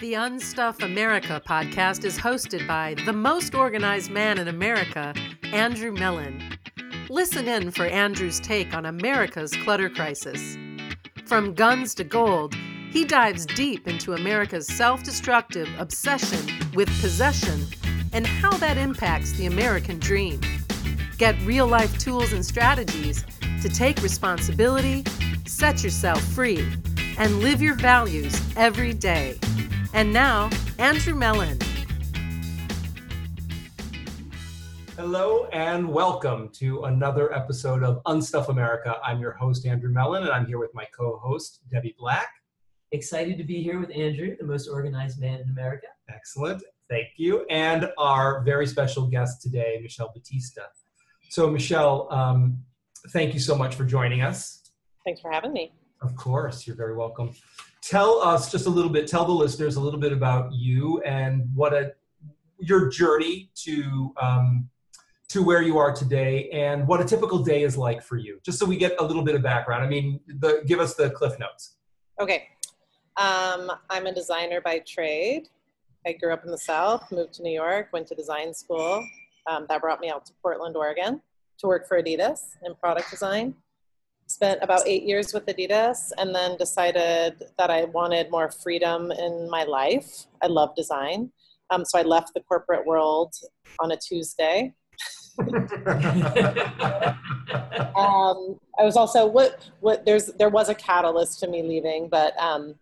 The Unstuff America podcast is hosted by the most organized man in America, Andrew Mellon. Listen in for Andrew's take on America's clutter crisis. From guns to gold, he dives deep into America's self destructive obsession with possession and how that impacts the American dream. Get real life tools and strategies to take responsibility, set yourself free, and live your values every day. And now, Andrew Mellon. Hello and welcome to another episode of Unstuff America. I'm your host, Andrew Mellon, and I'm here with my co host, Debbie Black. Excited to be here with Andrew, the most organized man in America. Excellent. Thank you. And our very special guest today, Michelle Batista. So, Michelle, um, thank you so much for joining us. Thanks for having me. Of course, you're very welcome. Tell us just a little bit, tell the listeners a little bit about you and what a your journey to um, to where you are today and what a typical day is like for you, just so we get a little bit of background. I mean, the, give us the cliff notes. Okay. Um, I'm a designer by trade. I grew up in the South, moved to New York, went to design school. Um, that brought me out to Portland, Oregon to work for Adidas in product design. Spent about eight years with Adidas and then decided that I wanted more freedom in my life. I love design. Um, so I left the corporate world on a Tuesday um, I was also what what there's there was a catalyst to me leaving, but um,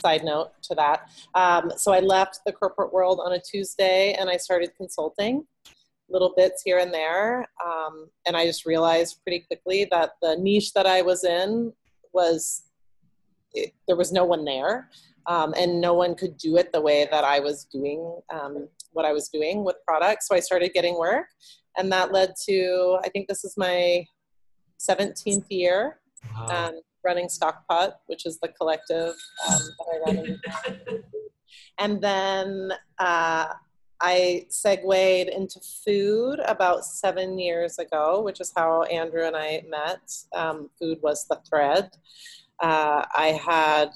side note to that. Um, so I left the corporate world on a Tuesday and I started consulting little bits here and there, um, and I just realized pretty quickly that the niche that I was in was it, there was no one there. Um, and no one could do it the way that I was doing um, what I was doing with products. So I started getting work, and that led to I think this is my 17th year wow. um, running Stockpot, which is the collective um, that I run. and then uh, I segued into food about seven years ago, which is how Andrew and I met. Um, food was the thread. Uh, I had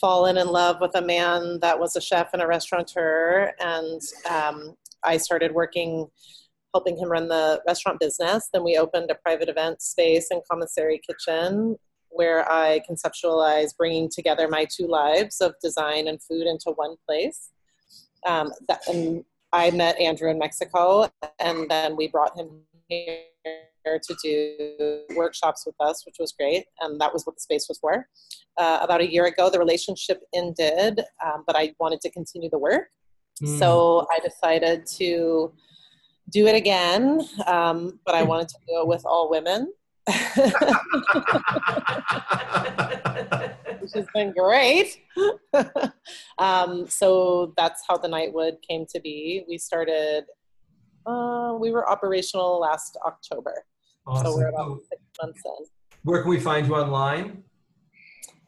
fallen in love with a man that was a chef and a restaurateur, and um, I started working helping him run the restaurant business. Then we opened a private event space and commissary kitchen where I conceptualized bringing together my two lives of design and food into one place. Um, that, and I met Andrew in Mexico, and then we brought him here to do workshops with us, which was great, and that was what the space was for. Uh, about a year ago, the relationship ended, um, but I wanted to continue the work. Mm. So I decided to do it again, um, but I wanted to do it with all women. Which has been great. um, so that's how the Nightwood came to be. We started, uh, we were operational last October. Awesome. So we're about six months in. Where can we find you online?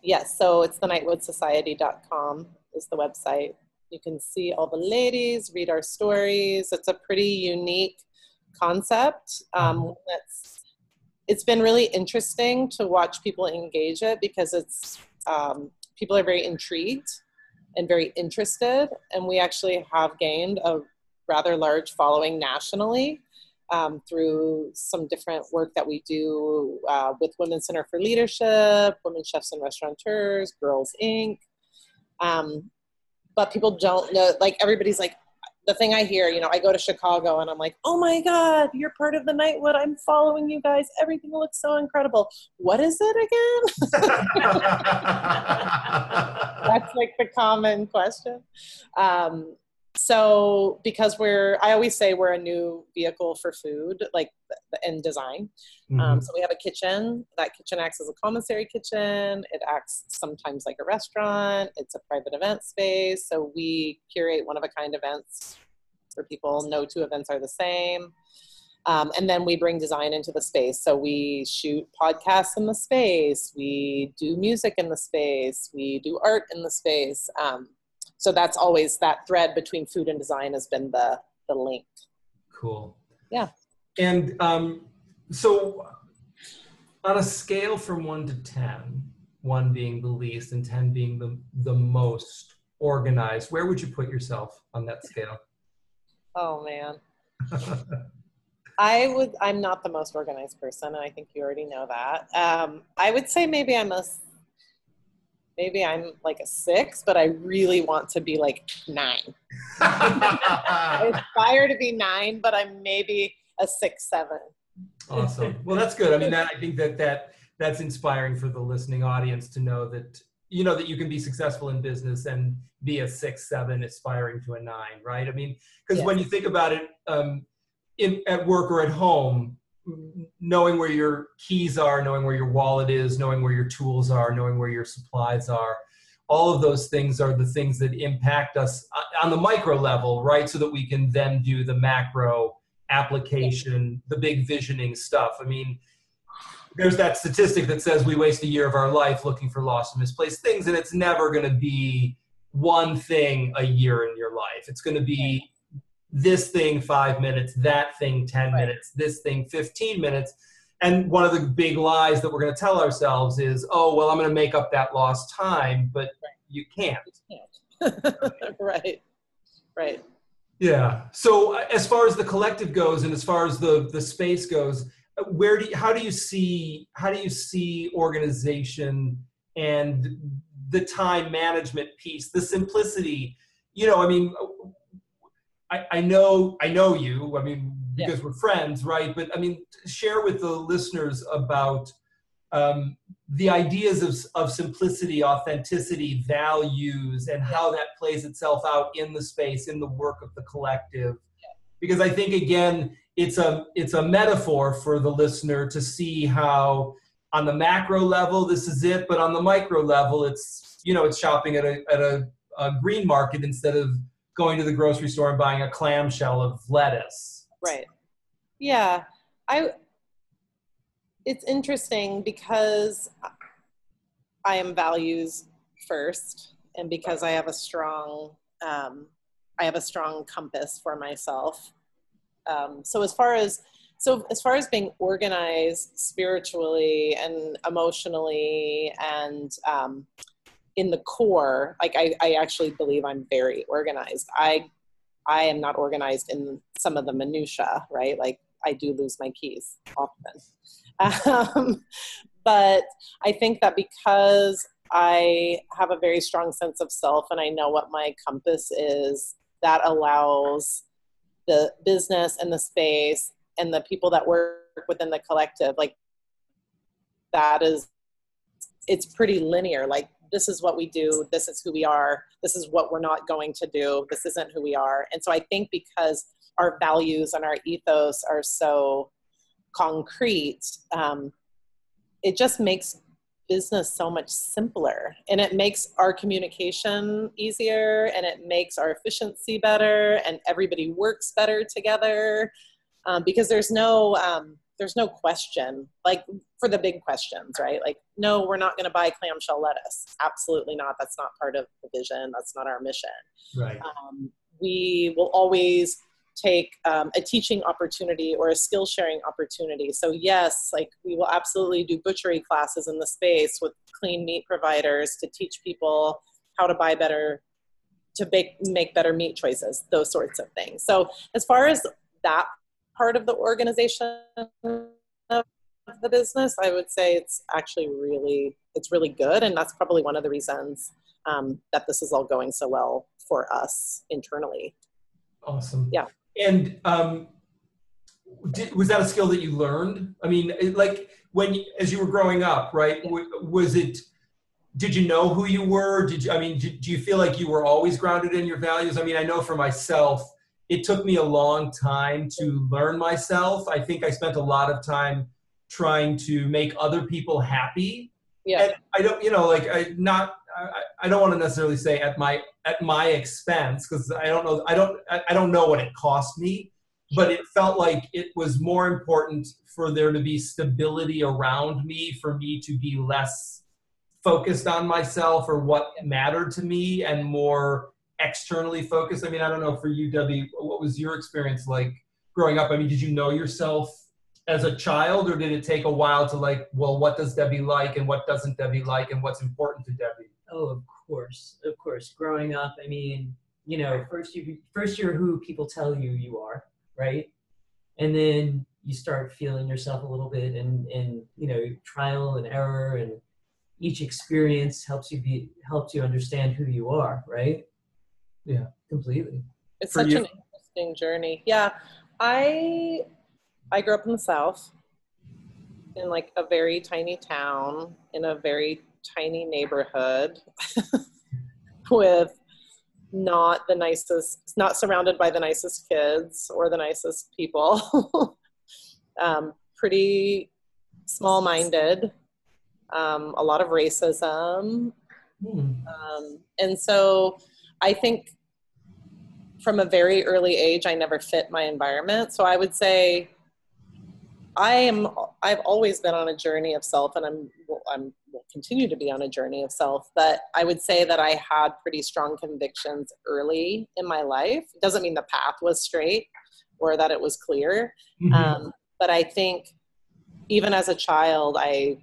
Yes, so it's the nightwoodsociety.com is the website. You can see all the ladies, read our stories. It's a pretty unique concept. Um, that's it's been really interesting to watch people engage it because it's um, people are very intrigued and very interested, and we actually have gained a rather large following nationally um, through some different work that we do uh, with Women's Center for Leadership, Women Chefs and Restaurateurs, Girls Inc. Um, but people don't know, like everybody's like, the thing I hear, you know, I go to Chicago and I'm like, oh my God, you're part of the Nightwood. I'm following you guys. Everything looks so incredible. What is it again? That's like the common question. Um, so because we're i always say we're a new vehicle for food like in design. Um, mm-hmm. um, so we have a kitchen. That kitchen acts as a commissary kitchen. It acts sometimes like a restaurant. It's a private event space. So we curate one of a kind events for people. No two events are the same. Um, and then we bring design into the space. So we shoot podcasts in the space. We do music in the space. We do art in the space. Um, so that's always that thread between food and design has been the the link cool yeah and um, so on a scale from 1 to ten one being the least and 10 being the the most organized? Where would you put yourself on that scale? Oh man. I would. I'm not the most organized person, and I think you already know that. Um, I would say maybe I'm a. Maybe I'm like a six, but I really want to be like nine. I aspire to be nine, but I'm maybe a six, seven. awesome. Well, that's good. I mean, that I think that that that's inspiring for the listening audience to know that you know that you can be successful in business and be a six, seven, aspiring to a nine, right? I mean, because Yes. when you think about it, um, in at work or at home, knowing where your keys are, knowing where your wallet is, knowing where your tools are, knowing where your supplies are. All of those things are the things that impact us on the micro level, right? So that we can then do the macro application, the big visioning stuff. I mean, there's that statistic that says we waste a year of our life looking for lost and misplaced things, and it's never going to be one thing a year in your life. It's going to be this thing five minutes, that thing 10 Right. minutes, this thing 15 minutes. And one of the big lies that we're going to tell ourselves is, oh, well, I'm going to make up that lost time, but you can't. right. Right. Yeah. So uh, as far as the collective goes, and as far as the the space goes, uh, where do you, how do you see how do you see organization and the time management piece, the simplicity? You know, I mean, I, I know I know you. I mean, because we're friends, right? But I mean, share with the listeners about um, the ideas of, of simplicity, authenticity, values, and how that plays itself out in the space, in the work of the collective. Because I think again, it's a it's a metaphor for the listener to see how on the macro level this is it, but on the micro level it's you know it's shopping at a at a, a green market instead of going to the grocery store and buying a clamshell of lettuce. Right. Yeah. I it's interesting because I am values first and because I have a strong um, I have a strong compass for myself. Um, so as far as so as far as being organized spiritually and emotionally and um, in the core, like I, I actually believe I'm very organized. I I am not organized in some of the minutia, right? Like I do lose my keys often. Um, but I think that because I have a very strong sense of self and I know what my compass is, that allows the business and the space and the people that work within the collective, like that is, it's pretty linear. Like this is what we do, this is who we are, this is what we're not going to do, this isn't who we are. And so I think because our values and our ethos are so concrete, um, it just makes business so much simpler and it makes our communication easier and it makes our efficiency better and everybody works better together um, because there's no um, there's no question like for the big questions right like no we're not going to buy clamshell lettuce absolutely not that's not part of the vision that's not our mission Right. um, we will always take um, a teaching opportunity or a skill sharing opportunity. So, yes, like we will absolutely do butchery classes in the space with clean meat providers to teach people how to buy better, to make, make better meat choices, those sorts of things. So, as far as that part of the organization of the business, I would say it's actually really, it's really good. And that's probably one of the reasons um, that this is all going so well for us internally. Awesome. Yeah. And um, did, was that a skill that you learned? I mean, like when as you were growing up, right? Was it? Did you know who you were? Did you? I mean, do you feel like you were always grounded in your values? I mean, I know for myself, it took me a long time to learn myself. I think I spent a lot of time trying to make other people happy Yeah. and I don't, you know, like I not, I, I don't want to necessarily say at my at my expense because I don't know, I don't, I I don't know what it cost me, but it felt like it was more important for there to be stability around me, for me to be less focused on myself or what mattered to me, and more externally focused. I mean, I don't know for you, Debbie, what was your experience like growing up? I mean, did you know yourself? as a child, or did it take a while to like, well, what does Debbie like and what doesn't Debbie like and what's important to Debbie? Oh, of course, of course. Growing up, I mean, you know, first you first you're who people tell you you are, right? And then you start feeling yourself a little bit, and and you know, trial and error, and each experience helps you be helps you understand who you are, right? Yeah, completely. It's For such you- an interesting journey. Yeah, I I grew up in the South, in like a very tiny town in a very tiny neighborhood, with not the nicest, not surrounded by the nicest kids or the nicest people. um, pretty small-minded, um, a lot of racism, Hmm. um, and so I think from a very early age, I never fit my environment. So I would say I am. I've always been on a journey of self, and I'm. I'm will continue to be on a journey of self. But I would say that I had pretty strong convictions early in my life. Doesn't mean the path was straight or that it was clear. Mhm. Um, but I think even as a child, I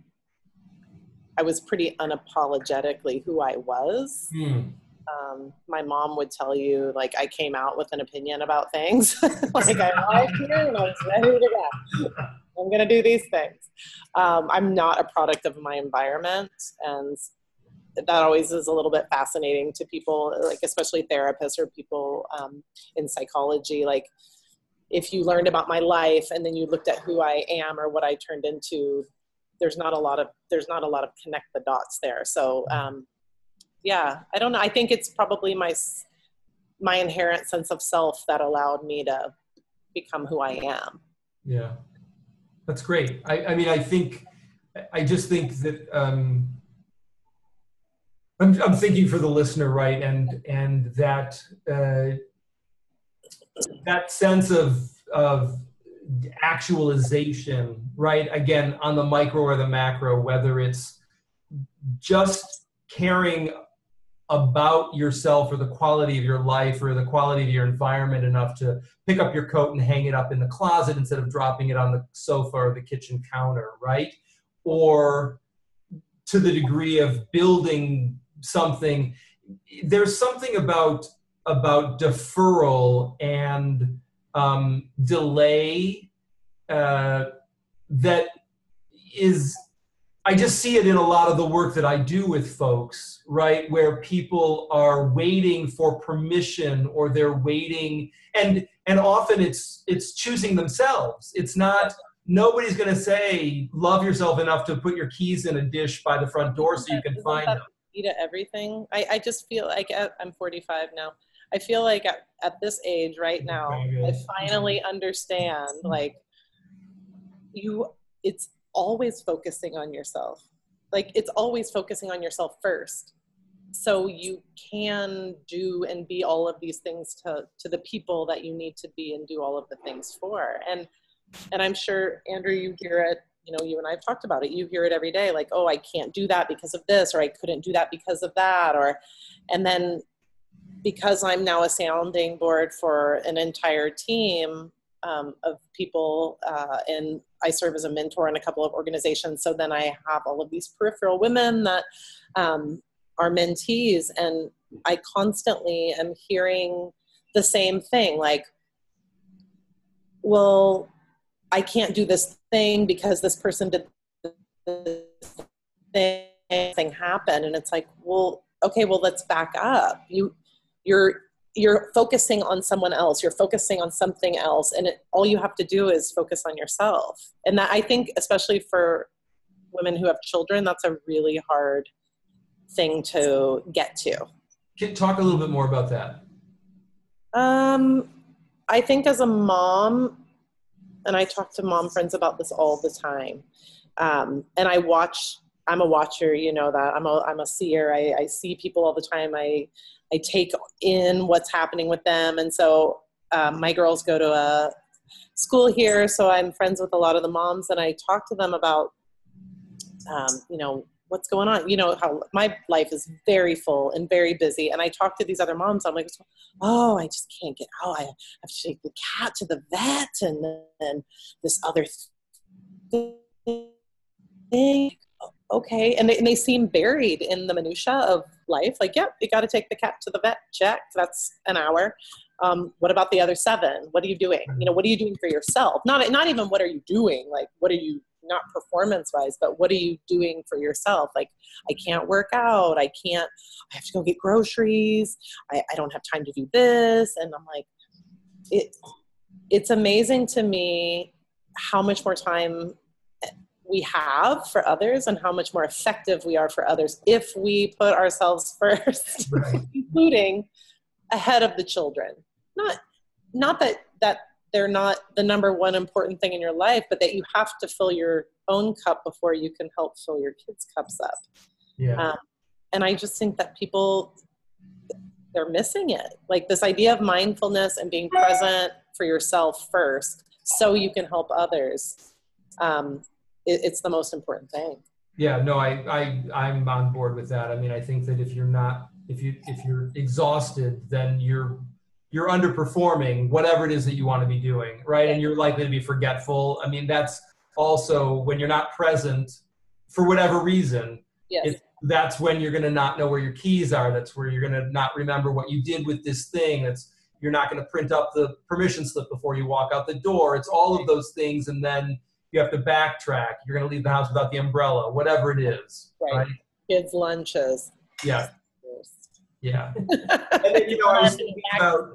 I was pretty unapologetically who I was. Hmm. Um, my mom would tell you like I came out with an opinion about things. like I arrived here and I was ready to go. I'm gonna do these things. Um, I'm not a product of my environment, and that always is a little bit fascinating to people, like especially therapists or people um, in psychology. Like if you learned about my life and then you looked at who I am or what I turned into, there's not a lot of there's not a lot of connect the dots there. So um, yeah, I don't know. I think it's probably my my inherent sense of self that allowed me to become who I am. Yeah, that's great. I, I mean, I think, I just think that um, I'm, I'm thinking for the listener, right? And and that uh, that sense of of actualization, right? Again, on the micro or the macro, whether it's just caring about yourself or the quality of your life or the quality of your environment enough to pick up your coat and hang it up in the closet instead of dropping it on the sofa or the kitchen counter, right? Or to the degree of building something. There's something about about deferral and um, delay uh, that is I just see it in a lot of the work that I do with folks, right? Where people are waiting for permission or they're waiting and and often it's it's choosing themselves. It's not nobody's going to say love yourself enough to put your keys in a dish by the front door so you can Isn't find them. key to everything. I, I just feel like uh, I'm 45 now. I feel like at, at this age right oh now, I finally understand like you. It's always focusing on yourself. Like it's always focusing on yourself first. So you can do and be all of these things to to the people that you need to be and do all of the things for. And and I'm sure Andrew, you hear it you know you and i've talked about it you hear it every day like oh i can't do that because of this or i couldn't do that because of that or and then because i'm now a sounding board for an entire team um, of people uh, and i serve as a mentor in a couple of organizations so then i have all of these peripheral women that um, are mentees and i constantly am hearing the same thing like well I can't do this thing because this person did this thing, thing happen. And it's like, well, okay, well, let's back up. You, you're, you're focusing on someone else. You're focusing on something else, and it, all you have to do is focus on yourself. And that I think, especially for women who have children, that's a really hard thing to get to. Can talk a little bit more about that. Um, I think as a mom, and I talk to mom friends about this all the time. Um, and I watch. I'm a watcher. You know that. I'm a I'm a seer. I, I see people all the time. I I take in what's happening with them, and so um, my girls go to a school here, so I'm friends with a lot of the moms, and I talk to them about, um, you know, what's going on. You know how my life is very full and very busy, and I talk to these other moms. I'm like, oh, I just can't get out. I have to take the cat to the vet, and then this other thing. Okay. And they, and they seem buried in the minutia of life. Like yep you got to take the cat to the vet check that's an hour. Um, what about the other seven? What are you doing? You know what are you doing for yourself? Not not even what are you doing? Like what are you not performance wise but what are you doing for yourself? Like i can't work out. I can't i have to go get groceries. I, I don't have time to do this. And i'm like it it's amazing to me how much more time we have for others and how much more effective we are for others if we put ourselves first right. including ahead of the children. Not not that that they're not the number one important thing in your life but that you have to fill your own cup before you can help fill your kids cups up. Yeah. Um, and i just think that people they're missing it. Like this idea of mindfulness and being present for yourself first so you can help others um, it, it's the most important thing. Yeah no I, I i'm on board with that. I mean i think that if you're not if you if you're exhausted then you're you're underperforming whatever it is that you want to be doing right? And you're likely to be forgetful. I mean that's also when you're not present for whatever reason yes. that's when you're going to not know where your keys are. That's where you're going to not remember what you did with this thing. That's you're not going to print up the permission slip before you walk out the door. It's all of those things and then you have to backtrack. You're going to leave the house without the umbrella, whatever it is. Right. right? Kids' lunches. Yeah. Yeah. and then, you know, I was thinking about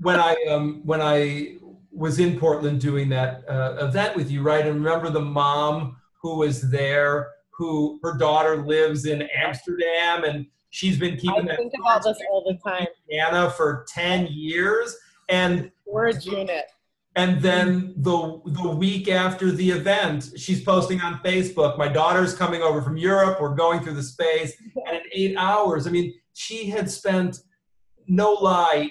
when I um when I was in Portland doing that uh, event with you, right? And remember the mom who was there, who her daughter lives in Amsterdam, and she's been keeping I that. think about this all the time. Anna for ten years, and we're a unit. And mm-hmm. then the the week after the event, she's posting on Facebook, my daughter's coming over from Europe, we're going through the space. And in eight hours, I mean, she had spent no lie,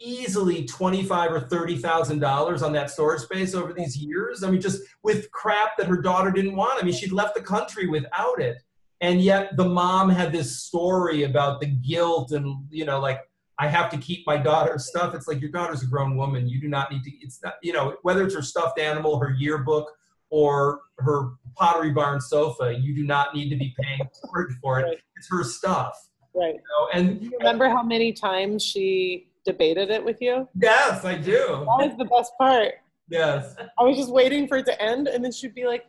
easily twenty-five or thirty thousand dollars on that storage space over these years. I mean, just with crap that her daughter didn't want. I mean, she'd left the country without it. And yet the mom had this story about the guilt and, you know, like I have to keep my daughter's stuff. It's like your daughter's a grown woman. You do not need to. It's not you know whether it's her stuffed animal, her yearbook, or her Pottery Barn sofa. You do not need to be paying for it. Right. It's her stuff. Right. You know? And you remember how many times she debated it with you? Yes, I do. That was the best part. Yes. I was just waiting for it to end, and then she'd be like,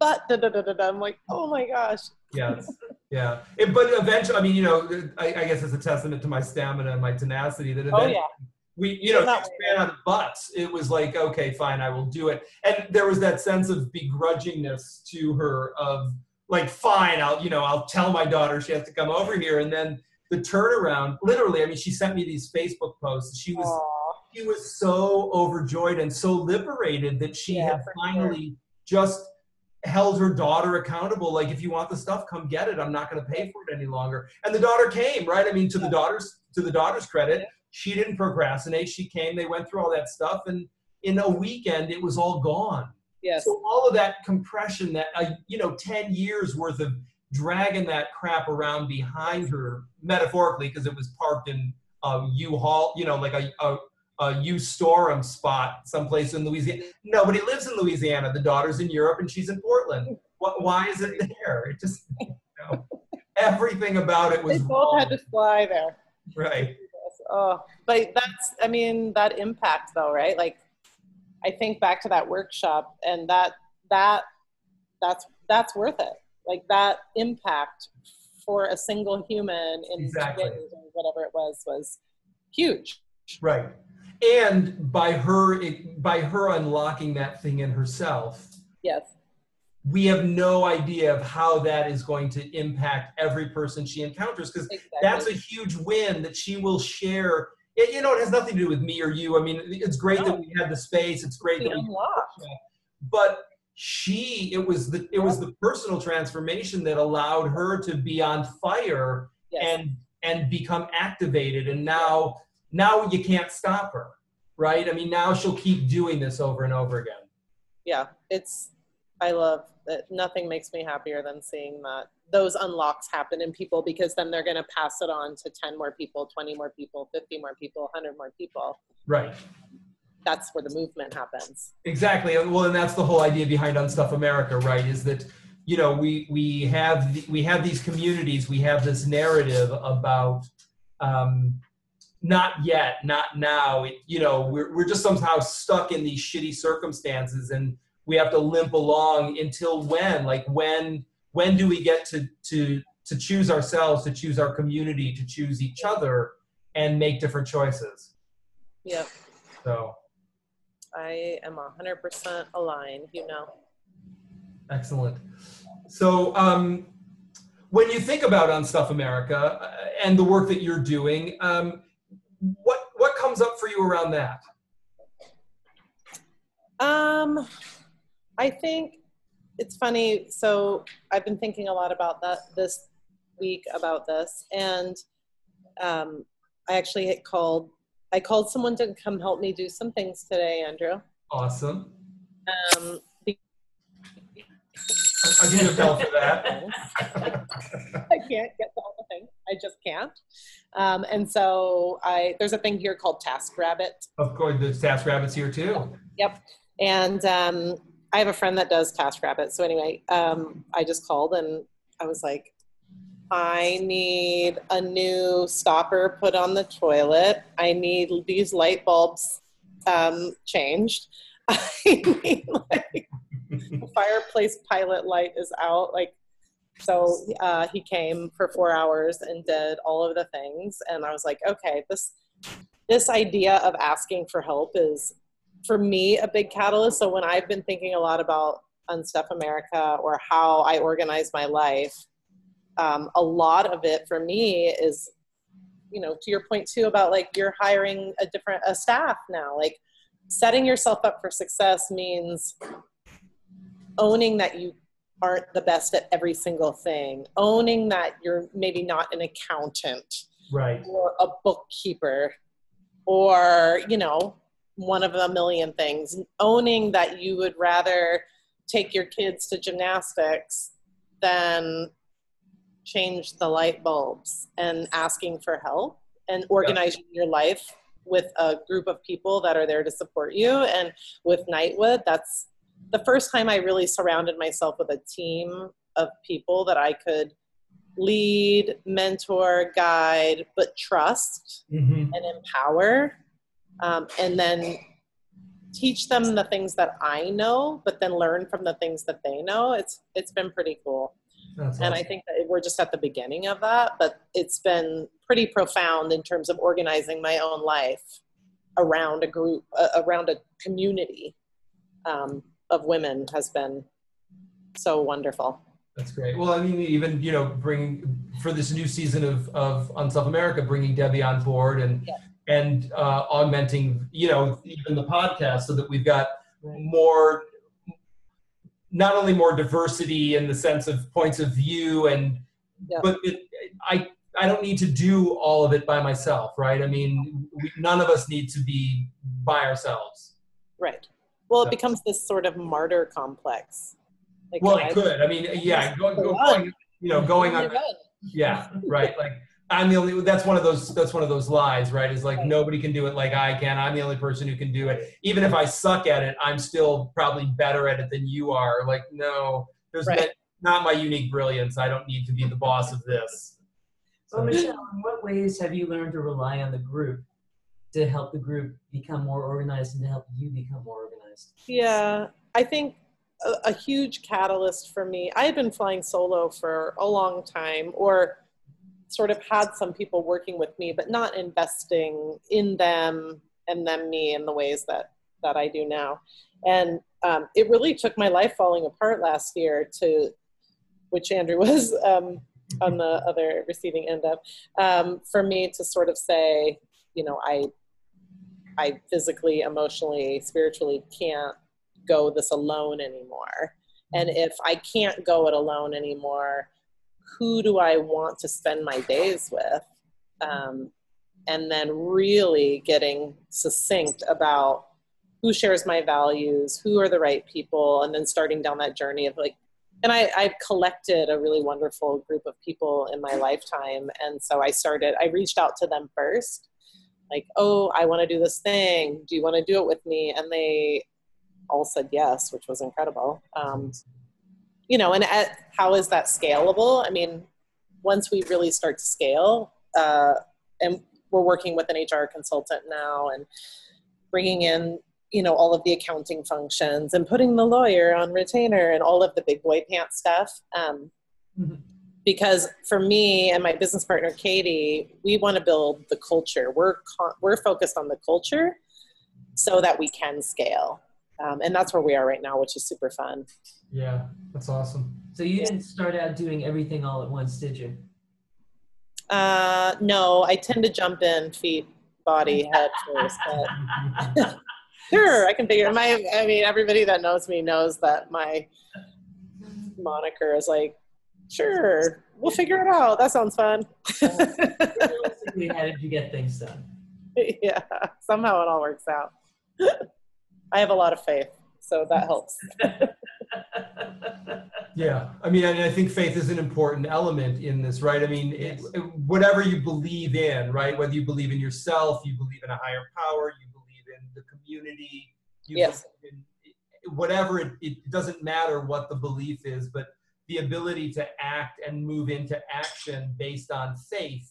"But da da da da da." I'm like, "Oh my gosh." Yes. Yeah, it, but eventually, I mean, you know, I, I, guess it's a testament to my stamina and my tenacity that oh, yeah. we, you know, ran out of butts. It was like, okay, fine, I will do it. And there was that sense of begrudgingness to her of like, fine, I'll, you know, I'll tell my daughter she has to come over here. And then the turnaround, literally, I mean, she sent me these Facebook posts. She was, Aww. she was so overjoyed and so liberated that she yeah, had finally sure. just held her daughter accountable. Like if you want the stuff come get it. I'm not going to pay for it any longer. And the daughter came right? I mean to the daughter's to the daughter's credit she didn't procrastinate. She came they went through all that stuff and in a weekend it was all gone. Yes. So all of that compression that uh, you know 10 years worth of dragging that crap around behind her metaphorically because it was parked in a u-haul you know like a, a Uh, a U Storm spot someplace in Louisiana. Nobody lives in Louisiana. The daughter's in Europe and she's in Portland. What, why is it there? It just, you know, everything about it was. They both wrong. had to fly there. Right. Oh, but that's, I mean, that impact though, right? Like, I think back to that workshop and that, that, that's, that's worth it. Like that impact for a single human in exactly. whatever it was, was huge. Right and by her by her unlocking that thing in herself yes. we have no idea of how that is going to impact every person she encounters because exactly. that's a huge win that she will share. It, you know it has nothing to do with me or you. I mean it's great no. that we had the space. It's great that we but she it was the it was the personal transformation that allowed her to be on fire yes. and and become activated. And now now you can't stop her, right? I mean, now she'll keep doing this over and over again. Yeah, it's, I love that. Nothing makes me happier than seeing that those unlocks happen in people because then they're going to pass it on to 10 more people, 20 more people, 50 more people, 100 more people. Right. That's where the movement happens. Exactly. Well, and that's the whole idea behind Unstuff America, right? Is that you know we we have we have these communities we have this narrative about um, not yet not now it, you know we're, we're just somehow stuck in these shitty circumstances and we have to limp along until when like when when do we get to to to choose ourselves to choose our community to choose each other and make different choices Yep. so I am 100% aligned, you know. Excellent. So, um, when you think about Unstuff America uh, and the work that you're doing, um, what what comes up for you around that? Um, I think it's funny. So I've been thinking a lot about that this week about this, and um, I actually had called. I called someone to come help me do some things today, Andrew. Awesome. Um, give you a bell for that. I can't get to all the things. I just can't. Um, and so I there's a thing here called Task Rabbit. Of course, there's Task Rabbits here too. Yep. And um, I have a friend that does Task Rabbit. So anyway, um, I just called and I was like, I need a new stopper put on the toilet. I need these light bulbs um, changed. I need like the fireplace pilot light is out. Like, so uh, he came for four hours and did all of the things, and I was like, okay, this this idea of asking for help is for me a big catalyst. So when I've been thinking a lot about Unstuff America or how I organize my life, um, a lot of it for me is, you know, to your point too about like you're hiring a different a staff now. Like setting yourself up for success means owning that you aren't the best at every single thing, owning that you're maybe not an accountant Right. or a bookkeeper or, you know, one of a million things, owning that you would rather take your kids to gymnastics than change the light bulbs and asking for help and organizing your life with a group of people that are there to support you and with nightwood that's the first time i really surrounded myself with a team of people that i could lead mentor guide but trust hmm and empower um, and then teach them the things that i know but then learn from the things that they know. It's it's been pretty cool. That's and I think that we're just at the beginning of that, but it's been pretty profound in terms of organizing my own life around a group, uh, around a community um, of women has been so wonderful. That's great. Well, I mean, even you know, bringing for this new season of of Unstuff America, bringing Debbie on board and Yeah. and uh, augmenting, you know, even the podcast so that we've got more not only more diversity in the sense of points of view and Yeah. but it, i i don't need to do all of it by myself right i mean we, none of us need to be by ourselves Right. Well, it becomes this sort of martyr complex. Like, well I- it could. I mean yeah going, going, you know going on yeah right like i'm the only that's one of those that's one of those lies right is like Right. nobody can do it like i can. I'm the only person who can do it. Even if i suck at it i'm still probably better at it than you are. Like no there's Right. not, not my unique brilliance. I don't need to be the boss of this. So, Michelle, in what ways have you learned to rely on the group to help the group become more organized and to help you become more organized? Yeah, I think a, a huge catalyst for me, I had been flying solo for a long time, or sort of had some people working with me, but not investing in them and them me in the ways that, that I do now. And um, it really took my life falling apart last year to, which Andrew was um, on the other receiving end of, um, for me to sort of say, you know, I, I physically, emotionally, spiritually can't go this alone anymore. And if I can't go it alone anymore, who do I want to spend my days with? Um, and then really getting succinct about who shares my values, who are the right people, and then starting down that journey of like, and I, I've collected a really wonderful group of people in my lifetime. And so I started, I reached out to them first, like, oh, I want to do this thing. Do you want to do it with me? And they all said yes, which was incredible. Um, you know, and at, how is that scalable? I mean, once we really start to scale, uh, and we're working with an HR consultant now and bringing in, you know, all of the accounting functions and putting the lawyer on retainer and all of the big boy pants stuff. Um, Mhm. Because for me and my business partner Katie, we want to build the culture. We're con- we're focused on the culture so that we can scale, um, and that's where we are right now, which is super fun. Yeah, that's awesome. So you didn't start out doing everything all at once, did you? Uh, no, I tend to jump in feet, body, head first. But sure, I can figure. My, I mean, everybody that knows me knows that my moniker is like, sure, we'll figure it out. That sounds fun. Realistically, how did you get things done? yeah, somehow it all works out. I have a lot of faith, so that helps. Yeah, I mean, and I think faith is an important element in this, right? I mean, it, it- whatever you believe in, right? Whether you believe in yourself, you believe in a higher power, you believe in the community, you Yes. believe in whatever. It, it doesn't matter what the belief is, but the ability to act and move into action based on faith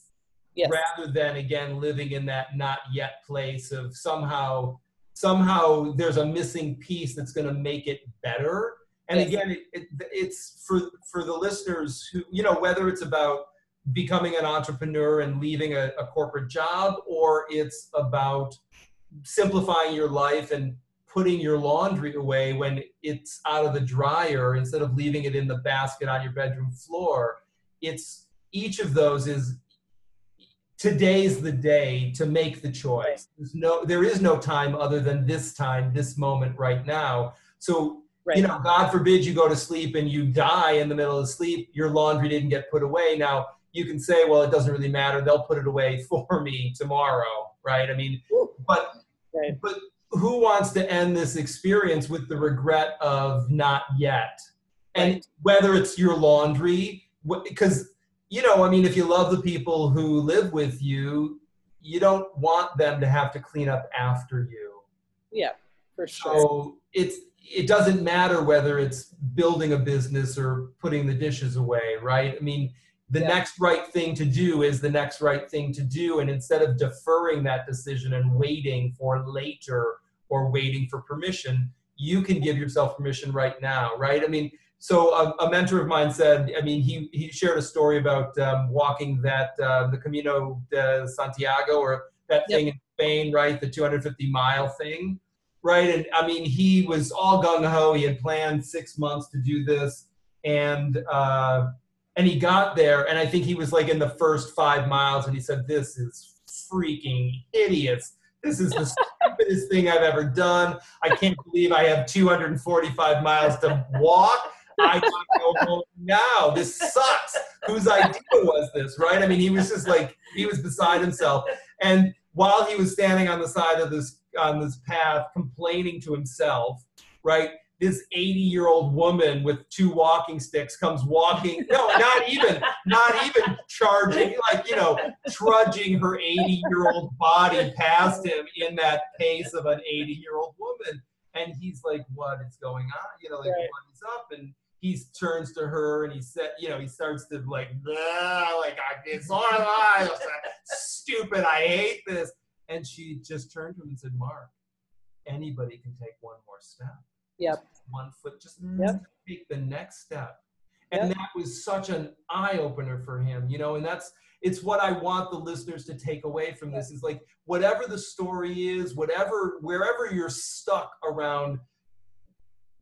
Yes, rather than again living in that not yet place of somehow somehow there's a missing piece that's going to make it better and Yes. again it, it, it's for for the listeners who you know whether it's about becoming an entrepreneur and leaving a, a corporate job or it's about simplifying your life and putting your laundry away when it's out of the dryer instead of leaving it in the basket on your bedroom floor. It's each of those is today's the day to make the choice. There's no there is no time other than this time this moment right now. So right. you know god forbid you go to sleep and you die in the middle of sleep your laundry didn't get put away. Now you can say well it doesn't really matter. They'll put it away for me tomorrow right? I mean but Right. but who wants to end this experience with the regret of not yet and whether it's your laundry because you know i mean if you love the people who live with you you don't want them to have to clean up after you yeah, for sure. so it's it doesn't matter whether it's building a business or putting the dishes away, right? I mean, the Yeah. next right thing to do is the next right thing to do, and instead of deferring that decision and waiting for later or waiting for permission, you can give yourself permission right now, right? I mean, so a, a mentor of mine said, I mean, he he shared a story about um, walking that uh, the Camino de Santiago or that Yep. thing in Spain, right? The 250 mile thing right? And I mean, he was all gung ho. He had planned six months to do this, and uh, and he got there, and I think he was like in the first five miles, and he said, "This is freaking hideous. This is the stupidest thing I've ever done. I can't believe I have 245 miles to walk." I gotta go home now. This sucks. Whose idea was this, right? I mean, he was just like he was beside himself. And while he was standing on the side of this on this path, complaining to himself, right? This 80 year old woman with two walking sticks comes walking. No, not even, not even charging, like you know, trudging her 80 year old body past him in that pace of an 80 year old woman. And he's like, "What is going on? You know, like Right. what is up?" And he turns to her and he said, you know, he starts to like, "Nah, like I it's all right, stupid, I hate this. And she just turned to him and said, Mark, anybody can take one more step. Yep. One foot, just Yep. take the next step. And Yep. that was such an eye opener for him, you know, and that's it's what I want the listeners to take away from this is like whatever the story is, whatever wherever you're stuck around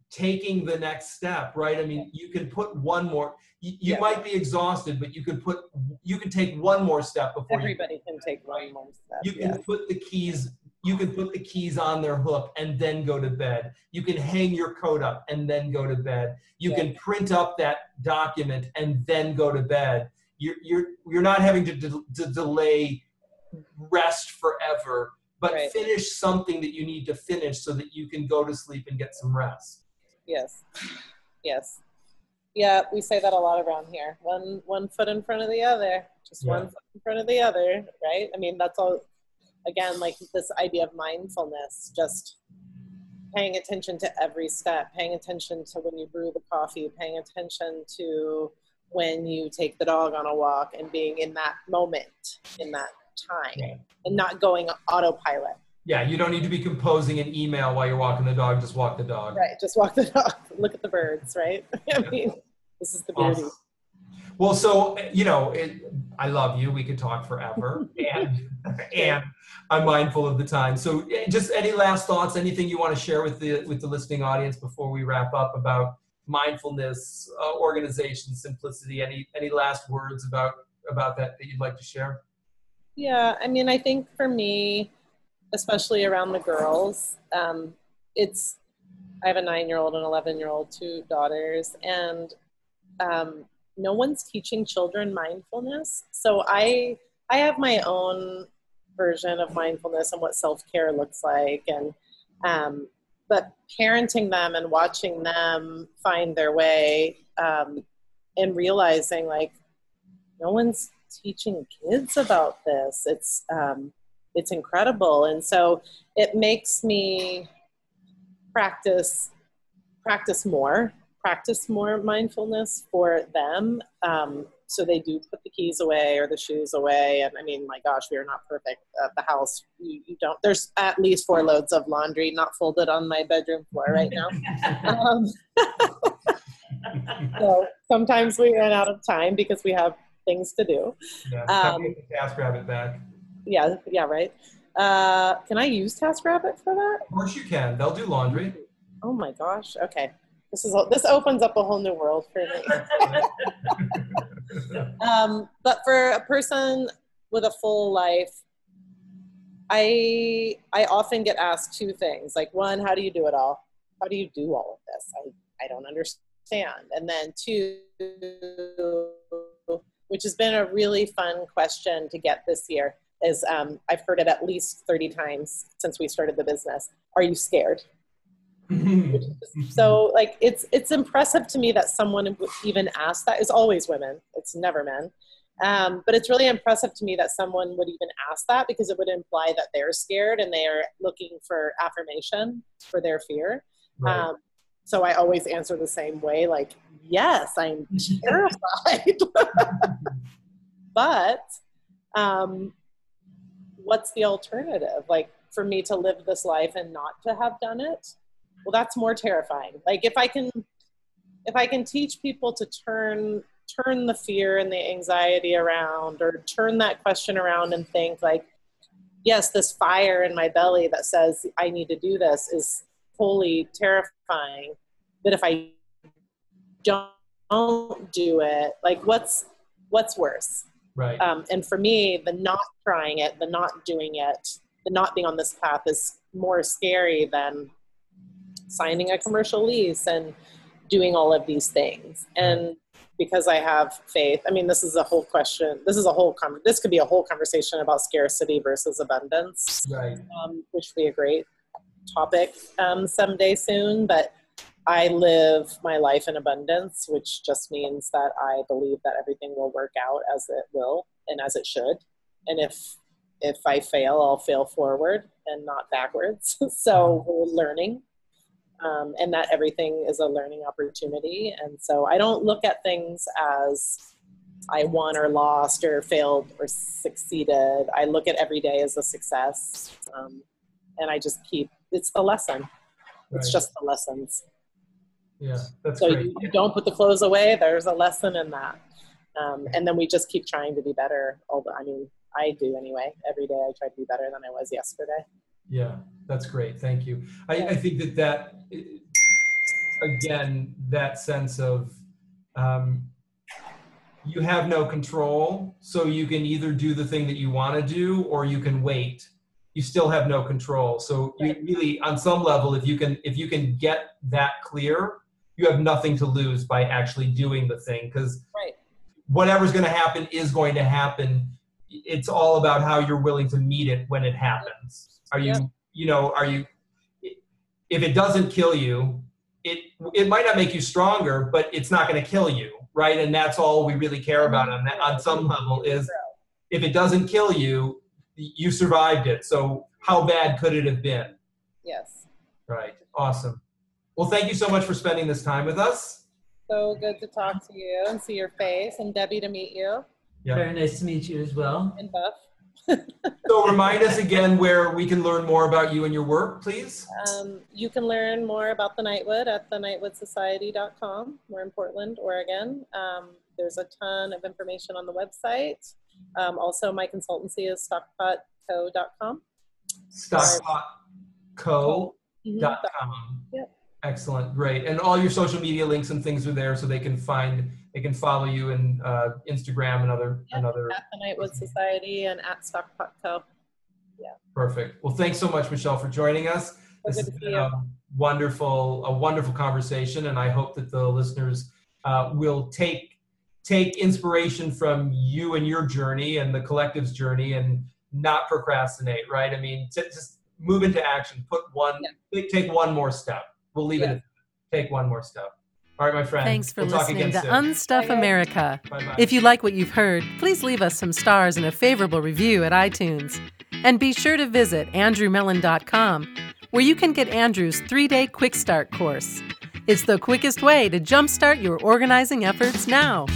taking the next step, right? I mean, you can put one more you, you Yeah. might be exhausted, but you can put you can take one more step before you Everybody can take one more step. you can yeah. put the keys you can put the keys on their hook and then go to bed you can hang your coat up and then go to bed you Yeah. can print up that document and then go to bed you're you're you're not having to, de- to delay rest forever but Right. finish something that you need to finish so that you can go to sleep and get some rest Yes. Yes. Yeah, we say that a lot around here. One one foot in front of the other. Just Yeah. one foot in front of the other, right? I mean, that's all again like this idea of mindfulness. Just paying attention to every step, paying attention to when you brew the coffee, paying attention to when you take the dog on a walk and being in that moment, in that time, Yeah. and not going autopilot. Yeah, you don't need to be composing an email while you're walking the dog. Just walk the dog. Right, just walk the dog, look at the birds, right? I mean, this is the beauty. Awesome. Well, so you know, it, I love you. We could talk forever, and and I'm mindful of the time. So, eh, just any last thoughts? Anything you want to share with the with the listening audience before we wrap up about mindfulness, uh, organization, simplicity? Any any last words about about that that you'd like to share? Yeah, I mean, I think for me, especially around the girls, um, it's I have a nine year old and 11 year old, two daughters, and um, no one's teaching children mindfulness. So I I have my own version of mindfulness and what self care looks like, and um, but parenting them and watching them find their way um, and realizing like no one's teaching kids about this. It's um, it's incredible, and so it makes me practice practice more practice more mindfulness for them um, so they do put the keys away or the shoes away. And i mean my gosh we are not perfect at the house. You, you don't there's at least four loads of laundry not folded on my bedroom floor right now. Um, so sometimes we run out of time because we have things to do. Yeah, Um, get the TaskRabbit back. yeah yeah right. Uh, can i use taskrabbit for that? Of course you can. They'll do laundry. oh my gosh okay this is this opens up a whole new world for me. Um, but for a person with a full life i i often get asked two things like one how do you do it all? How do you do all of this? I i don't understand. And then two which has been a really fun question to get this year is um, i've heard it at least 30 times since we started the business. Are you scared so like it's it's impressive to me that someone would even ask that. It's always women. It's never men. Um, but it's really impressive to me that someone would even ask that because it would imply that they're scared and they are looking for affirmation for their fear. Right. um, so i always answer the same way like yes i'm terrified. But um, what's the alternative? Like for me to live this life and not to have done it well that's more terrifying like if i can if i can teach people to turn turn the fear and the anxiety around or turn that question around and think like yes this fire in my belly that says i need to do this is wholly terrifying but if i don't do it like what's what's worse right. um, and for me the not trying it the not doing it the not being on this path is more scary than signing a commercial lease and doing all of these things and because i have faith i mean this is a whole question this is a whole con- this could be a whole conversation about scarcity versus abundance right. um, which would be a great topic um, someday soon. But I live my life in abundance, which just means that I believe that everything will work out as it will and as it should. And if if I fail, I'll fail forward and not backwards. so we're learning. Um, and that everything is a learning opportunity. And so I don't look at things as I won or lost or failed or succeeded. I look at every day as a success. Um, and I just keep, it's the lesson. It's Right. just the lessons. Yeah, that's So great. you, you don't put the clothes away. There's a lesson in that. Um, and then we just keep trying to be better. Although, I mean, I do anyway. Every day I try to be better than I was yesterday. Yeah, that's great. Thank you. I, I think that that again, that sense of um, you have no control, so you can either do the thing that you want to do or you can wait. You still have no control. So you really, on some level, if you can if you can get that clear, you have nothing to lose by actually doing the thing because Right. whatever's going to happen is going to happen. It's all about how you're willing to meet it when it happens. Are you, Yep. you know, are you, if it doesn't kill you, it, it might not make you stronger, but it's not going to kill you. Right. And that's all we really care about on that, on some level is if it doesn't kill you, you survived it. So how bad could it have been? Yes. Right. Awesome. Well, thank you so much for spending this time with us. So good to talk to you and see your face, and Debbie to meet you Yeah. Very nice to meet you as well. and Buff. So remind us again where we can learn more about you and your work, please. Um, you can learn more about the Nightwood at thenightwoodsociety.com. We're in Portland, Oregon. Um, there's a ton of information on the website. Um, also, my consultancy is stockpotco.com. Stockpotco.com. Mhm. Yep. Excellent. Great. And all your social media links and things are there so they can find, they can follow you in uh, Instagram and other, Yep. and other. At the Nightwood Society and at Stockpot Co. Yeah, Perfect. Well, thanks so much, Michelle, for joining us. This has been a wonderful, a wonderful conversation, and I hope that the listeners uh, will take take inspiration from you and your journey and the collective's journey, and not procrastinate. Right? I mean, t- just move into action. Put one, take- take one more step. We'll leave it. Yeah. At, take one more step. All right, my friend. Thanks for we'll listening to soon. Unstuff Bye. America. Bye-bye. If you like what you've heard, please leave us some stars and a favorable review at iTunes. And be sure to visit andrewmellen.com, where you can get Andrew's three day quick start course. It's the quickest way to jumpstart your organizing efforts now.